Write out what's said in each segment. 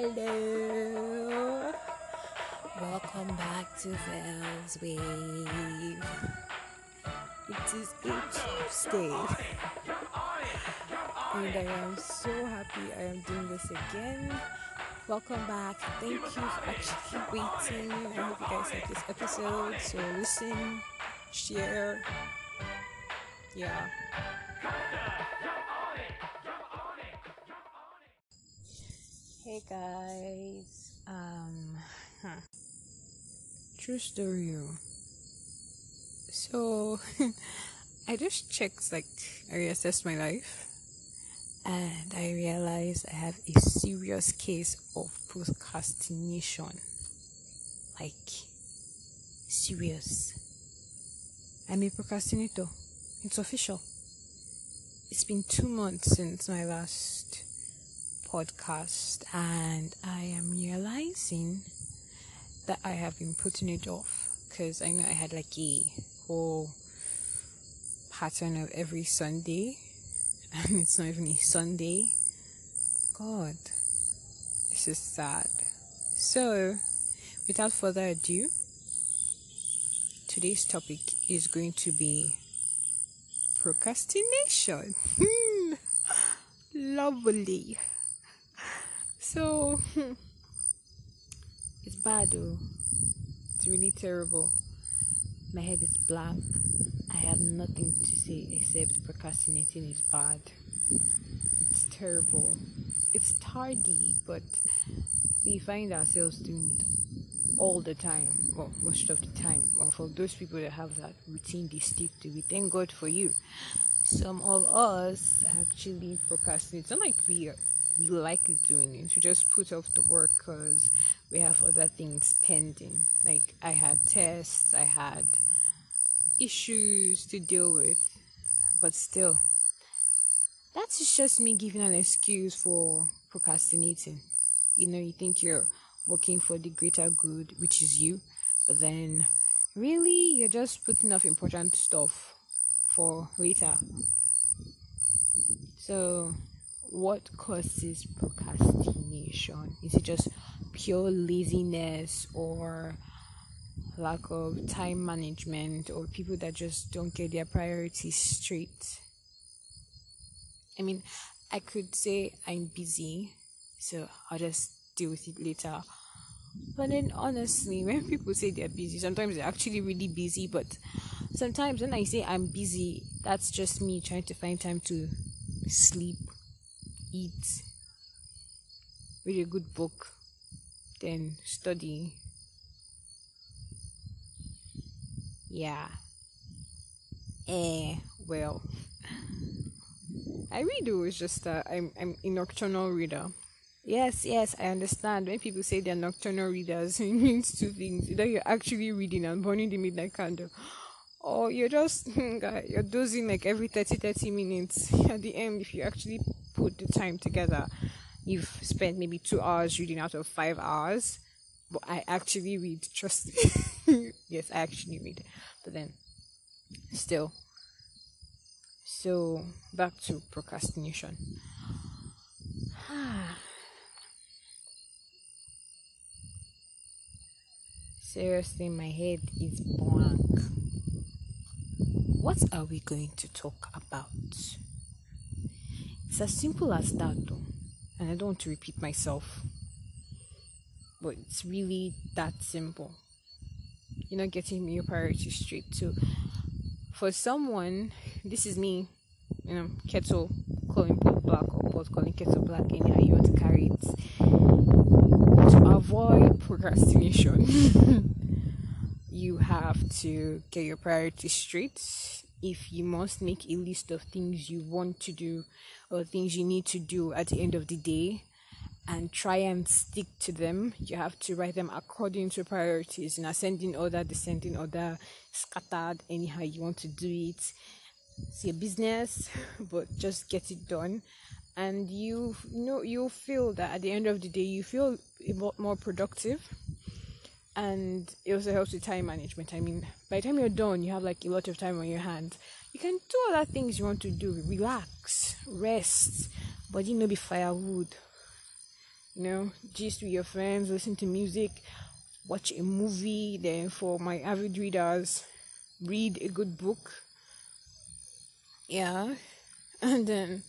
Hello. Welcome back to Vale's Wave. It is a Tuesday. And I am so happy I am doing this again. Welcome back. Thank you for actually waiting. I hope you guys like this episode. So listen, share. Yeah. Hey guys. Um huh. True story. So I just checked like I reassessed my life and I realized I have a serious case of procrastination. Like serious. I'm a procrastinator. It's official. It's been two months since my last podcast, and I am realizing that I have been putting it off because I know I had like a whole pattern of every Sunday, and it's not even a Sunday. God, this is sad. So, without further ado, today's topic is going to be procrastination. Lovely. So, it's bad though. It's really terrible. My head is blank. I have nothing to say except procrastinating is bad. It's terrible. It's tardy, but we find ourselves doing it all the time. Well, most of the time. Well, for those people that have that routine they stick to, we thank God for you. Some of us actually procrastinate. It's not like we are, we like doing it. We just put off the work because we have other things pending. Like I had tests, I had issues to deal with, but still, that's just me giving an excuse for procrastinating. You know, you think you're working for the greater good, which is you, but then really you're just putting off important stuff for later. So, what causes procrastination? Is it just pure laziness or lack of time management or people that just don't get their priorities straight? I mean, I could say I'm busy, so I'll just deal with it later. But then, honestly, when people say they're busy, sometimes they're actually really busy. But sometimes when I say I'm busy, that's just me trying to find time to sleep, eat, read a good book, then study. Yeah. Eh, well. I read though, it's just that I'm I'm a nocturnal reader. Yes, yes, I understand. When people say they're nocturnal readers, it means two things. Either you're actually reading and burning the midnight candle, or you're just you're dozing like every 30 30 minutes. At the end, if you actually put the time together, you've spent maybe two hours reading out of five hours. But I actually read, trust me. yes, I actually read. But then, still. So, back to procrastination. Seriously, my head is blank. What are we going to talk about? It's as simple as that, though, and I don't want to repeat myself, but it's really that simple. You're not getting your priorities straight. So, for someone, this is me, you know, kettle calling pot black or pot calling kettle black, anyhow you want to carry it to avoid procrastination, you have to get your priorities straight. If you must make a list of things you want to do or things you need to do at the end of the day and try and stick to them, you have to write them according to priorities. In ascending order, descending order, scattered, anyhow you want to do it. It's your business, but just get it done. And you know you'll feel that at the end of the day you feel a lot more productive. And it also helps with time management. I mean by the time you're done you have like a lot of time on your hands you can do other things you want to do relax rest but you know be firewood you know, gist with your friends, listen to music, watch a movie. Then for my avid readers, read a good book. Yeah. And then,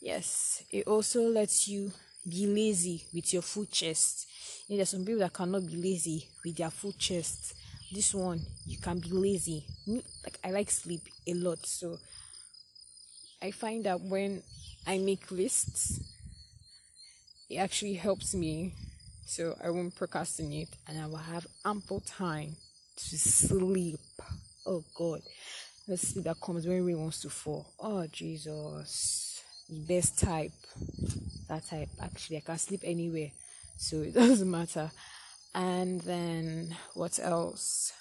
yes, it also lets you be lazy with your full chest. You know, there's some people that cannot be lazy with their full chest. This one, you can be lazy. Like, I like sleep a lot. So, I find that when I make lists, it actually helps me so I won't procrastinate and I will have ample time to sleep. Oh God. The sleep that comes when rain wants to fall. Oh Jesus. The best type. That type. Actually I can sleep anywhere. So it doesn't matter. And then what else?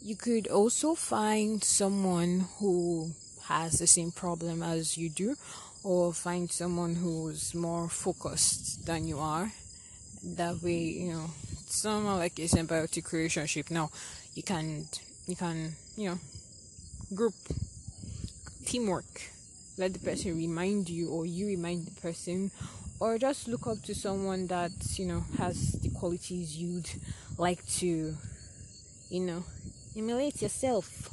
You could also find someone who has the same problem as you do or find someone who's more focused than you are. That way, you know, somehow like a symbiotic relationship. Now, you can, you can, you know, group teamwork. Let the person remind you, or you remind the person, or just look up to someone that you know has qualities you'd like to, you know, emulate yourself.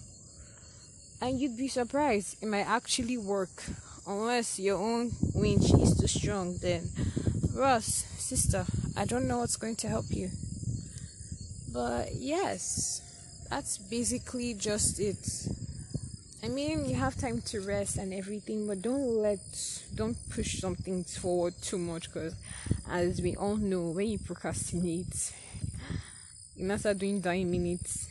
And you'd be surprised, it might actually work unless your own winch is too strong, then Ross, sister, I don't know what's going to help you. But yes, that's basically just it. I mean, you have time to rest and everything, but don't let, don't push something forward too much because, as we all know, when you procrastinate, you might start doing nine minutes,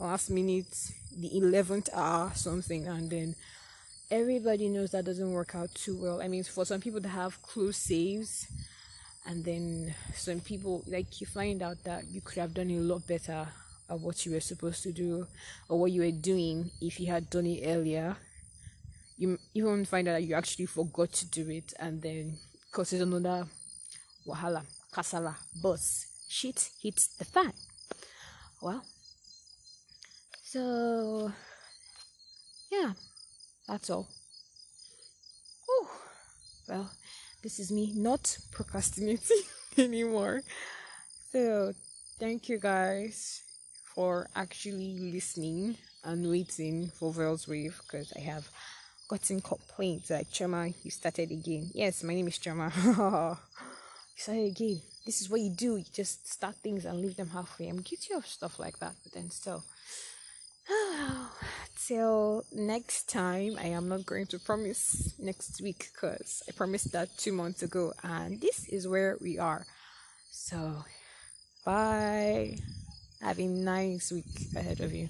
last minute, the 11th hour, something, and then everybody knows that doesn't work out too well. I mean, for some people that have close saves, and then some people like you find out that you could have done a lot better at what you were supposed to do or what you were doing if you had done it earlier. You even find out that you actually forgot to do it, and then causes another wahala, kasala, bus, shit hits the fan. Well, so yeah that's all. Oh, well, this is me not procrastinating anymore. So, thank you guys for actually listening and waiting for Vel's Wave because I have gotten complaints like Chama, you started again. Yes, my name is Chama. you started again. This is what you do. You just start things and leave them halfway. I'm guilty of stuff like that, but then still. till next time i am not going to promise next week because i promised that two months ago and this is where we are so bye have a nice week ahead of you